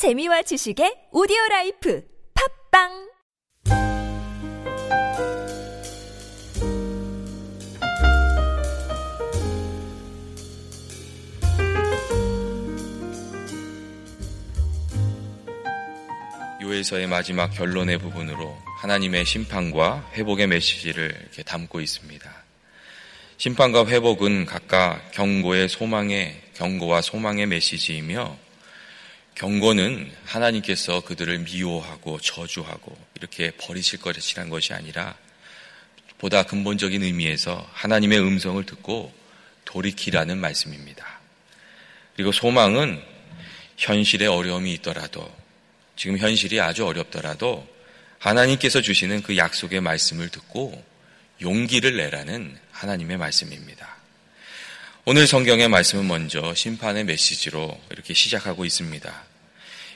재미와 지식의 오디오 라이프 팟빵 요엘서의 마지막 결론의 부분으로 하나님의 심판과 회복의 메시지를 이렇게 담고 있습니다. 심판과 회복은 각각 경고의 소망의 경고와 소망의 메시지이며 경고는 하나님께서 그들을 미워하고 저주하고 이렇게 버리실 것이란 것이 아니라 보다 근본적인 의미에서 하나님의 음성을 듣고 돌이키라는 말씀입니다. 그리고 소망은 현실에 어려움이 있더라도 지금 현실이 아주 어렵더라도 하나님께서 주시는 그 약속의 말씀을 듣고 용기를 내라는 하나님의 말씀입니다. 오늘 성경의 말씀은 먼저 심판의 메시지로 이렇게 시작하고 있습니다.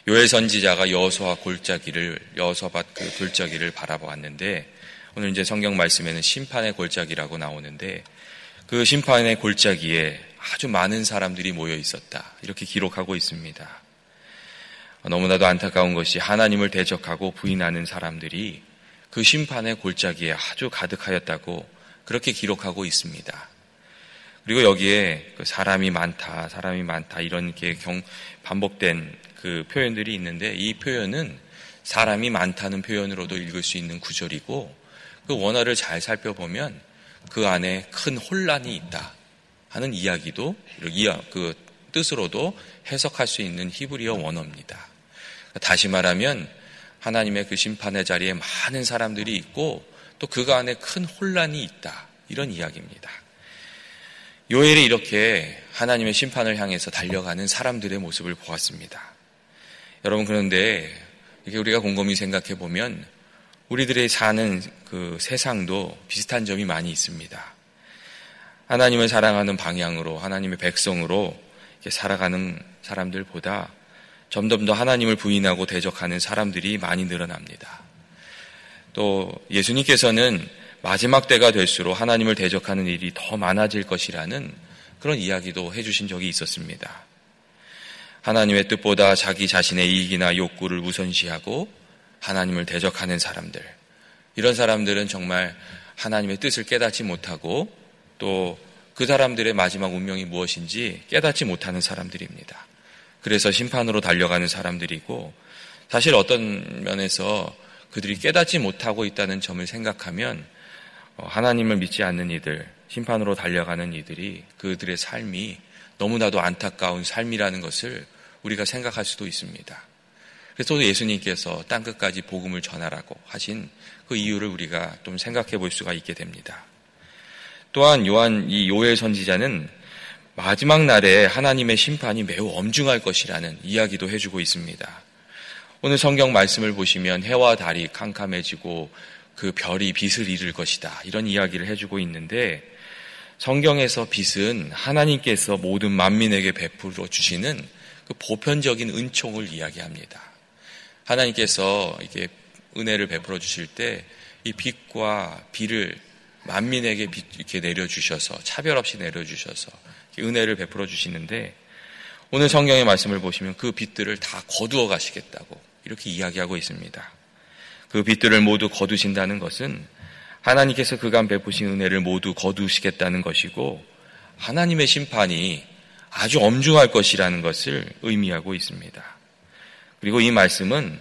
요엘 선지자가 여호수아 골짜기를 여호수아밭 그 골짜기를 바라보았는데 오늘 이제 성경 말씀에는 심판의 골짜기라고 나오는데 그 심판의 골짜기에 아주 많은 사람들이 모여 있었다. 이렇게 기록하고 있습니다. 너무나도 안타까운 것이 하나님을 대적하고 부인하는 사람들이 그 심판의 골짜기에 아주 가득하였다고 그렇게 기록하고 있습니다. 그리고 여기에 그 사람이 많다, 사람이 많다 이런 게 반복된 그 표현들이 있는데 이 표현은 사람이 많다는 표현으로도 읽을 수 있는 구절이고 그 원어를 잘 살펴보면 그 안에 큰 혼란이 있다 하는 이야기도 그 뜻으로도 해석할 수 있는 히브리어 원어입니다. 다시 말하면 하나님의 그 심판의 자리에 많은 사람들이 있고 또 그 안에 큰 혼란이 있다 이런 이야기입니다. 요엘이 이렇게 하나님의 심판을 향해서 달려가는 사람들의 모습을 보았습니다. 여러분 그런데 이게 우리가 곰곰이 생각해 보면 우리들의 사는 그 세상도 비슷한 점이 많이 있습니다. 하나님을 사랑하는 방향으로 하나님의 백성으로 살아가는 사람들보다 점점 더 하나님을 부인하고 대적하는 사람들이 많이 늘어납니다. 또 예수님께서는 마지막 때가 될수록 하나님을 대적하는 일이 더 많아질 것이라는 그런 이야기도 해주신 적이 있었습니다. 하나님의 뜻보다 자기 자신의 이익이나 욕구를 우선시하고 하나님을 대적하는 사람들. 이런 사람들은 정말 하나님의 뜻을 깨닫지 못하고 또 그 사람들의 마지막 운명이 무엇인지 깨닫지 못하는 사람들입니다. 그래서 심판으로 달려가는 사람들이고 사실 어떤 면에서 그들이 깨닫지 못하고 있다는 점을 생각하면 어, 하나님을 믿지 않는 이들, 심판으로 달려가는 이들이 그들의 삶이 너무나도 안타까운 삶이라는 것을 우리가 생각할 수도 있습니다. 그래서 예수님께서 땅끝까지 복음을 전하라고 하신 그 이유를 우리가 좀 생각해 볼 수가 있게 됩니다. 또한 요한 이 요엘 선지자는 마지막 날에 하나님의 심판이 매우 엄중할 것이라는 이야기도 해주고 있습니다. 오늘 성경 말씀을 보시면 해와 달이 캄캄해지고 그 별이 빛을 잃을 것이다. 이런 이야기를 해주고 있는데 성경에서 빛은 하나님께서 모든 만민에게 베풀어 주시는 그 보편적인 은총을 이야기합니다. 하나님께서 이게 은혜를 베풀어 주실 때 이 빛과 비를 만민에게 이렇게 내려주셔서 차별 없이 내려주셔서 은혜를 베풀어 주시는데 오늘 성경의 말씀을 보시면 그 빛들을 다 거두어 가시겠다고 이렇게 이야기하고 있습니다. 그 빛들을 모두 거두신다는 것은 하나님께서 그간 베푸신 은혜를 모두 거두시겠다는 것이고 하나님의 심판이 아주 엄중할 것이라는 것을 의미하고 있습니다. 그리고 이 말씀은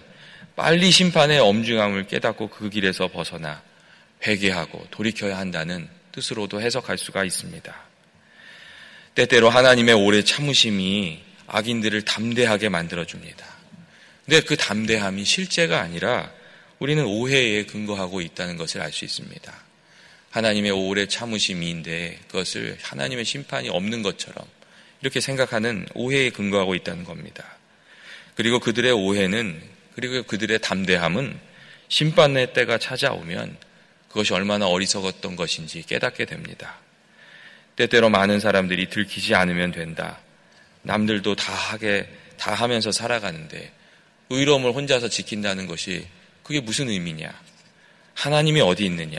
빨리 심판의 엄중함을 깨닫고 그 길에서 벗어나 회개하고 돌이켜야 한다는 뜻으로도 해석할 수가 있습니다. 때때로 하나님의 오래 참으심이 악인들을 담대하게 만들어줍니다. 근데 그 담대함이 실제가 아니라 우리는 오해에 근거하고 있다는 것을 알 수 있습니다. 하나님의 오래 참으심인데 그것을 하나님의 심판이 없는 것처럼 이렇게 생각하는 오해에 근거하고 있다는 겁니다. 그리고 그들의 오해는 그리고 그들의 담대함은 심판의 때가 찾아오면 그것이 얼마나 어리석었던 것인지 깨닫게 됩니다. 때때로 많은 사람들이 들키지 않으면 된다. 남들도 다 하게, 다 하면서 살아가는데 의로움을 혼자서 지킨다는 것이 그게 무슨 의미냐? 하나님이 어디 있느냐?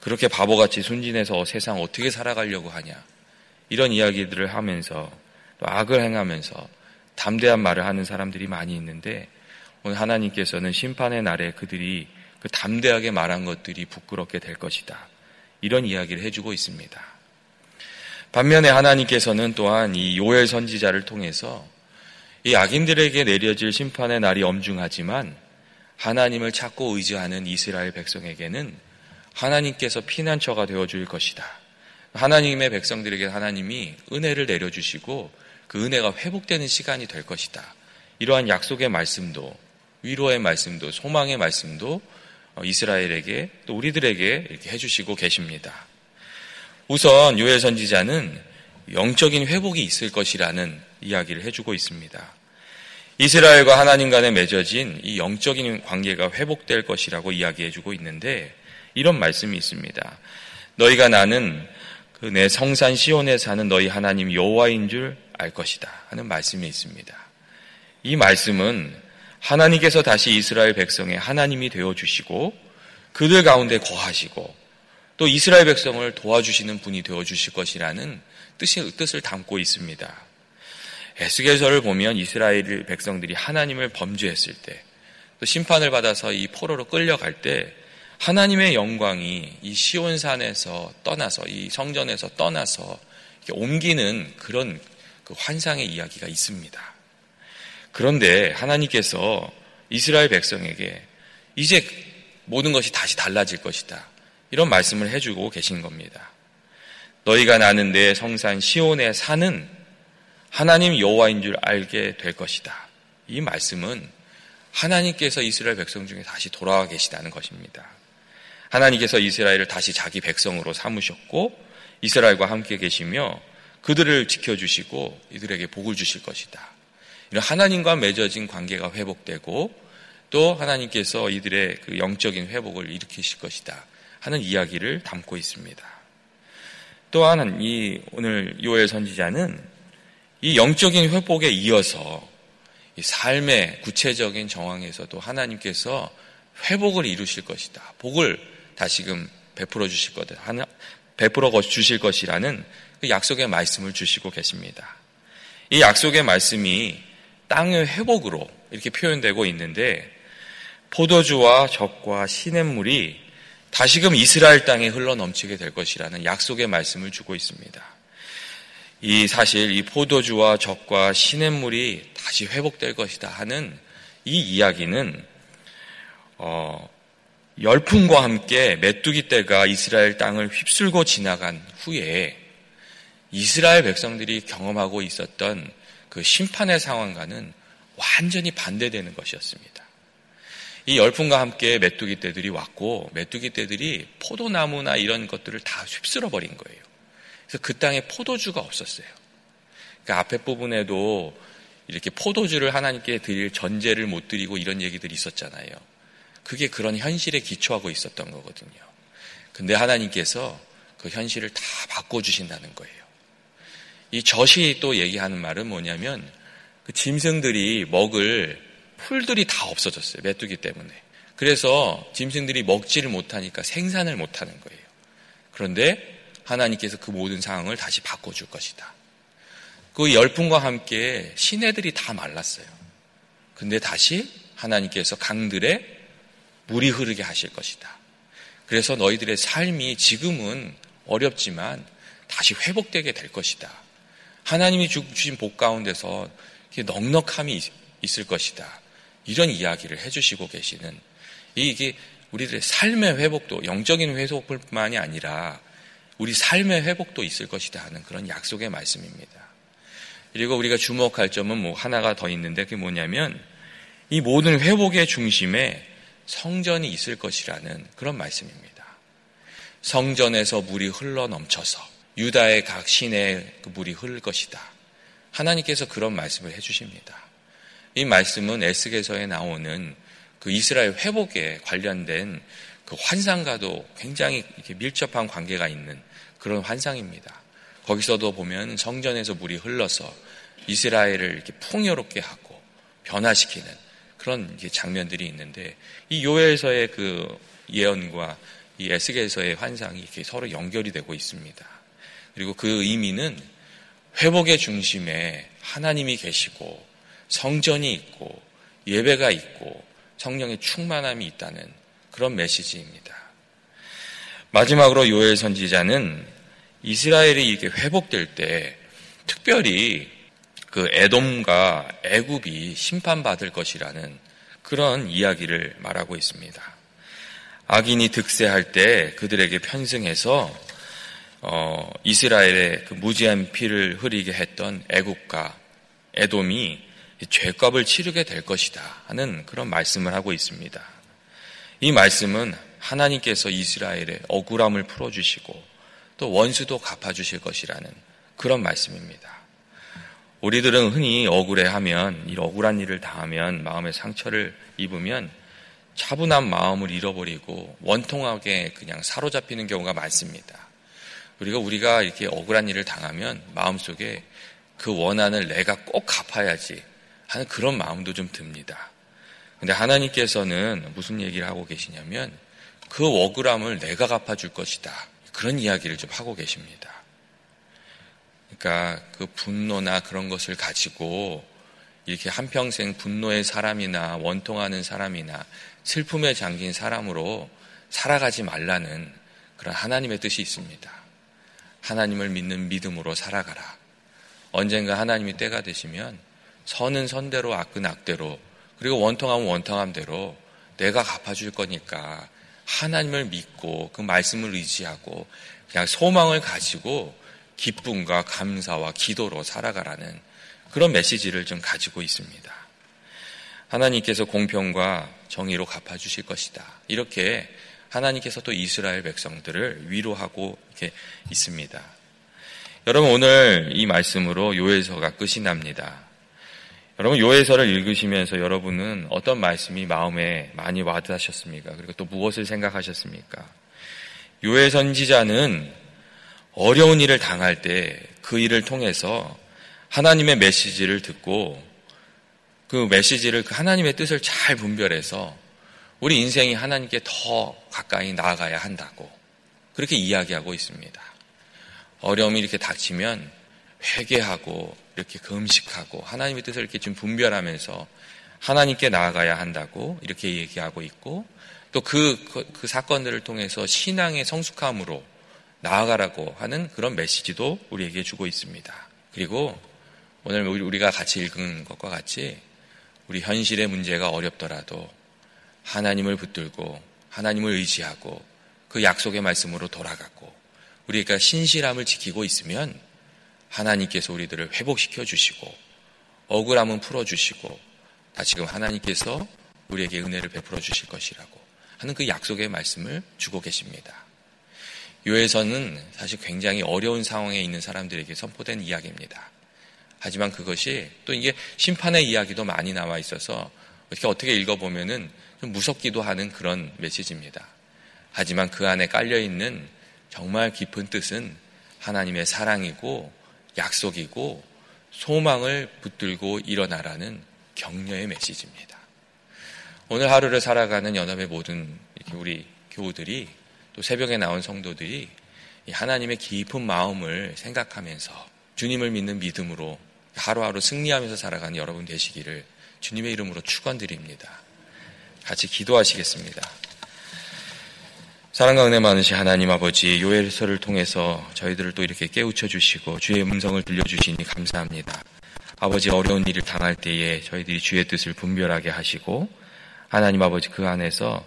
그렇게 바보같이 순진해서 세상 어떻게 살아가려고 하냐? 이런 이야기들을 하면서 또 악을 행하면서 담대한 말을 하는 사람들이 많이 있는데 오늘 하나님께서는 심판의 날에 그들이 그 담대하게 말한 것들이 부끄럽게 될 것이다. 이런 이야기를 해주고 있습니다. 반면에 하나님께서는 또한 이 요엘 선지자를 통해서 이 악인들에게 내려질 심판의 날이 엄중하지만 하나님을 찾고 의지하는 이스라엘 백성에게는 하나님께서 피난처가 되어 줄 것이다. 하나님의 백성들에게 하나님이 은혜를 내려 주시고 그 은혜가 회복되는 시간이 될 것이다. 이러한 약속의 말씀도 위로의 말씀도 소망의 말씀도 어, 이스라엘에게 또 우리들에게 이렇게 해주시고 계십니다. 우선 요엘 선지자는 영적인 회복이 있을 것이라는 이야기를 해주고 있습니다. 이스라엘과 하나님 간에 맺어진 이 영적인 관계가 회복될 것이라고 이야기해주고 있는데 이런 말씀이 있습니다. 너희가 나는 그 내 성산 시온에 사는 너희 하나님 여호와인 줄 알 것이다 하는 말씀이 있습니다. 이 말씀은 하나님께서 다시 이스라엘 백성의 하나님이 되어 주시고 그들 가운데 거하시고 또 이스라엘 백성을 도와주시는 분이 되어 주실 것이라는 뜻을 담고 있습니다. 에스겔서를 보면 이스라엘 백성들이 하나님을 범죄했을 때, 또 심판을 받아서 이 포로로 끌려갈 때 하나님의 영광이 이 시온산에서 떠나서 이 성전에서 떠나서 옮기는 그런 그 환상의 이야기가 있습니다. 그런데 하나님께서 이스라엘 백성에게 이제 모든 것이 다시 달라질 것이다. 이런 말씀을 해주고 계신 겁니다. 너희가 나는 내 성산 시온에 사는 하나님 여호와인 줄 알게 될 것이다. 이 말씀은 하나님께서 이스라엘 백성 중에 다시 돌아와 계시다는 것입니다. 하나님께서 이스라엘을 다시 자기 백성으로 삼으셨고 이스라엘과 함께 계시며 그들을 지켜주시고 이들에게 복을 주실 것이다. 이런 하나님과 맺어진 관계가 회복되고 또 하나님께서 이들의 그 영적인 회복을 일으키실 것이다 하는 이야기를 담고 있습니다. 또한 이 오늘 요엘 선지자는 이 영적인 회복에 이어서 삶의 구체적인 정황에서도 하나님께서 회복을 이루실 것이다. 복을 다시금 베풀어 주실 거다. 하나, 베풀어 주실 것이라는 그 약속의 말씀을 주시고 계십니다. 이 약속의 말씀이 땅의 회복으로 이렇게 표현되고 있는데 포도주와 적과 시냇물이 다시금 이스라엘 땅에 흘러 넘치게 될 것이라는 약속의 말씀을 주고 있습니다. 이 사실 이 포도주와 적과 시냇물이 다시 회복될 것이다 하는 이 이야기는 어, 열풍과 함께 메뚜기 떼가 이스라엘 땅을 휩쓸고 지나간 후에 이스라엘 백성들이 경험하고 있었던 그 심판의 상황과는 완전히 반대되는 것이었습니다. 이 열풍과 함께 메뚜기 떼들이 왔고 메뚜기 떼들이 포도나무나 이런 것들을 다 휩쓸어 버린 거예요. 그래서 그 땅에 포도주가 없었어요. 그 앞에 부분에도 이렇게 포도주를 하나님께 드릴 전제를 못 드리고 이런 얘기들이 있었잖아요. 그게 그런 현실에 기초하고 있었던 거거든요. 근데 하나님께서 그 현실을 다 바꿔주신다는 거예요. 이 젖이 또 얘기하는 말은 뭐냐면 그 짐승들이 먹을 풀들이 다 없어졌어요. 메뚜기 때문에. 그래서 짐승들이 먹지를 못하니까 생산을 못하는 거예요. 그런데 하나님께서 그 모든 상황을 다시 바꿔줄 것이다. 그 열풍과 함께 시내들이 다 말랐어요. 근데 다시 하나님께서 강들에 물이 흐르게 하실 것이다. 그래서 너희들의 삶이 지금은 어렵지만 다시 회복되게 될 것이다. 하나님이 주신 복 가운데서 넉넉함이 있을 것이다. 이런 이야기를 해주시고 계시는 이게 우리들의 삶의 회복도 영적인 회복뿐만이 아니라 우리 삶의 회복도 있을 것이다 하는 그런 약속의 말씀입니다. 그리고 우리가 주목할 점은 뭐 하나가 더 있는데 그게 뭐냐면 이 모든 회복의 중심에 성전이 있을 것이라는 그런 말씀입니다. 성전에서 물이 흘러 넘쳐서 유다의 각 시내에 그 물이 흐를 것이다. 하나님께서 그런 말씀을 해주십니다. 이 말씀은 에스겔서에 나오는 그 이스라엘 회복에 관련된 그 환상과도 굉장히 이렇게 밀접한 관계가 있는 그런 환상입니다. 거기서도 보면 성전에서 물이 흘러서 이스라엘을 이렇게 풍요롭게 하고 변화시키는 그런 장면들이 있는데 이 요엘서의 그 예언과 이 에스겔서의 환상이 이렇게 서로 연결이 되고 있습니다. 그리고 그 의미는 회복의 중심에 하나님이 계시고 성전이 있고 예배가 있고 성령의 충만함이 있다는 그런 메시지입니다. 마지막으로 요엘 선지자는 이스라엘이 이렇게 회복될 때 특별히 그 에돔과 애굽이 심판받을 것이라는 그런 이야기를 말하고 있습니다. 악인이 득세할 때 그들에게 편승해서 어, 이스라엘의 그 무지한 피를 흐리게 했던 애국과 에돔이 죄값을 치르게 될 것이다 하는 그런 말씀을 하고 있습니다. 이 말씀은 하나님께서 이스라엘의 억울함을 풀어주시고 또 원수도 갚아주실 것이라는 그런 말씀입니다. 우리들은 흔히 억울해하면 이 억울한 일을 당하면 마음의 상처를 입으면 차분한 마음을 잃어버리고 원통하게 그냥 사로잡히는 경우가 많습니다. 우리가 우리가 이렇게 억울한 일을 당하면 마음속에 그 원한을 내가 꼭 갚아야지 하는 그런 마음도 좀 듭니다. 근데 하나님께서는 무슨 얘기를 하고 계시냐면 그 억울함을 내가 갚아줄 것이다. 그런 이야기를 좀 하고 계십니다. 그러니까 그 분노나 그런 것을 가지고 이렇게 한평생 분노의 사람이나 원통하는 사람이나 슬픔에 잠긴 사람으로 살아가지 말라는 그런 하나님의 뜻이 있습니다. 하나님을 믿는 믿음으로 살아가라. 언젠가 하나님이 때가 되시면 선은 선대로 악은 악대로 그리고 원통하면 원통함대로 내가 갚아줄 거니까 하나님을 믿고 그 말씀을 의지하고 그냥 소망을 가지고 기쁨과 감사와 기도로 살아가라는 그런 메시지를 좀 가지고 있습니다. 하나님께서 공평과 정의로 갚아주실 것이다. 이렇게 하나님께서 또 이스라엘 백성들을 위로하고 이렇게 있습니다. 여러분 오늘 이 말씀으로 요해서가 끝이 납니다. 여러분 요해서를 읽으시면서 여러분은 어떤 말씀이 마음에 많이 와닿으셨습니까? 그리고 또 무엇을 생각하셨습니까? 요해 선지자는 어려운 일을 당할 때 그 일을 통해서 하나님의 메시지를 듣고 그 메시지를 그 하나님의 뜻을 잘 분별해서 우리 인생이 하나님께 더 가까이 나아가야 한다고 그렇게 이야기하고 있습니다. 어려움이 이렇게 닥치면 회개하고 이렇게 금식하고 하나님의 뜻을 이렇게 좀 분별하면서 하나님께 나아가야 한다고 이렇게 얘기하고 있고 또그 그, 그 사건들을 통해서 신앙의 성숙함으로 나아가라고 하는 그런 메시지도 우리에게 주고 있습니다. 그리고 오늘 우리가 같이 읽은 것과 같이 우리 현실의 문제가 어렵더라도 하나님을 붙들고 하나님을 의지하고 그 약속의 말씀으로 돌아가고 우리가 신실함을 지키고 있으면 하나님께서 우리들을 회복시켜 주시고 억울함은 풀어 주시고 다시금 하나님께서 우리에게 은혜를 베풀어 주실 것이라고 하는 그 약속의 말씀을 주고 계십니다. 요에서는 사실 굉장히 어려운 상황에 있는 사람들에게 선포된 이야기입니다. 하지만 그것이 또 이게 심판의 이야기도 많이 나와 있어서 이렇게 어떻게 읽어보면은 좀 무섭기도 하는 그런 메시지입니다. 하지만 그 안에 깔려 있는 정말 깊은 뜻은 하나님의 사랑이고 약속이고 소망을 붙들고 일어나라는 격려의 메시지입니다. 오늘 하루를 살아가는 연합의 모든 우리 교우들이 또 새벽에 나온 성도들이 하나님의 깊은 마음을 생각하면서 주님을 믿는 믿음으로 하루하루 승리하면서 살아가는 여러분 되시기를 주님의 이름으로 축원드립니다. 같이 기도하시겠습니다. 사랑과 은혜 많으신 하나님 아버지 요엘서를 통해서 저희들을 또 이렇게 깨우쳐 주시고 주의 음성을 들려주시니 감사합니다. 아버지 어려운 일을 당할 때에 저희들이 주의 뜻을 분별하게 하시고 하나님 아버지 그 안에서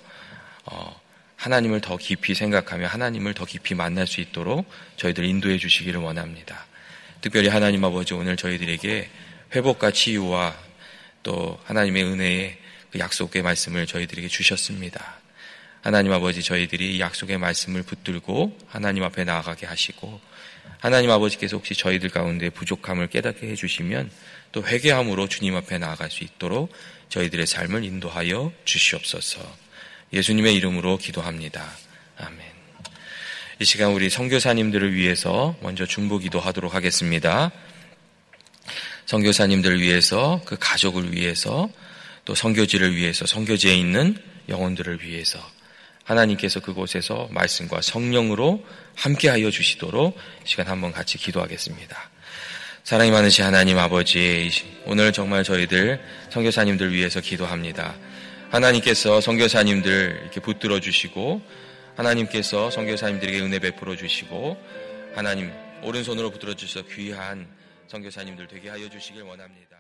어, 하나님을 더 깊이 생각하며 하나님을 더 깊이 만날 수 있도록 저희들 인도해 주시기를 원합니다. 특별히 하나님 아버지 오늘 저희들에게 회복과 치유와 또 하나님의 은혜에 그 약속의 말씀을 저희들에게 주셨습니다. 하나님 아버지 저희들이 약속의 말씀을 붙들고 하나님 앞에 나아가게 하시고 하나님 아버지께서 혹시 저희들 가운데 부족함을 깨닫게 해주시면 또 회개함으로 주님 앞에 나아갈 수 있도록 저희들의 삶을 인도하여 주시옵소서. 예수님의 이름으로 기도합니다. 아멘. 이 시간 우리 성교사님들을 위해서 먼저 중보 기도하도록 하겠습니다. 성교사님들을 위해서 그 가족을 위해서 또 성교지를 위해서 성교지에 있는 영혼들을 위해서 하나님께서 그곳에서 말씀과 성령으로 함께하여 주시도록 시간 한번 같이 기도하겠습니다. 사랑이 많으신 하나님 아버지, 오늘 정말 저희들 선교사님들 위해서 기도합니다. 하나님께서 선교사님들 이렇게 붙들어 주시고 하나님께서 선교사님들에게 은혜 베풀어 주시고 하나님 오른손으로 붙들어 주셔서 귀한 선교사님들 되게 하여 주시길 원합니다.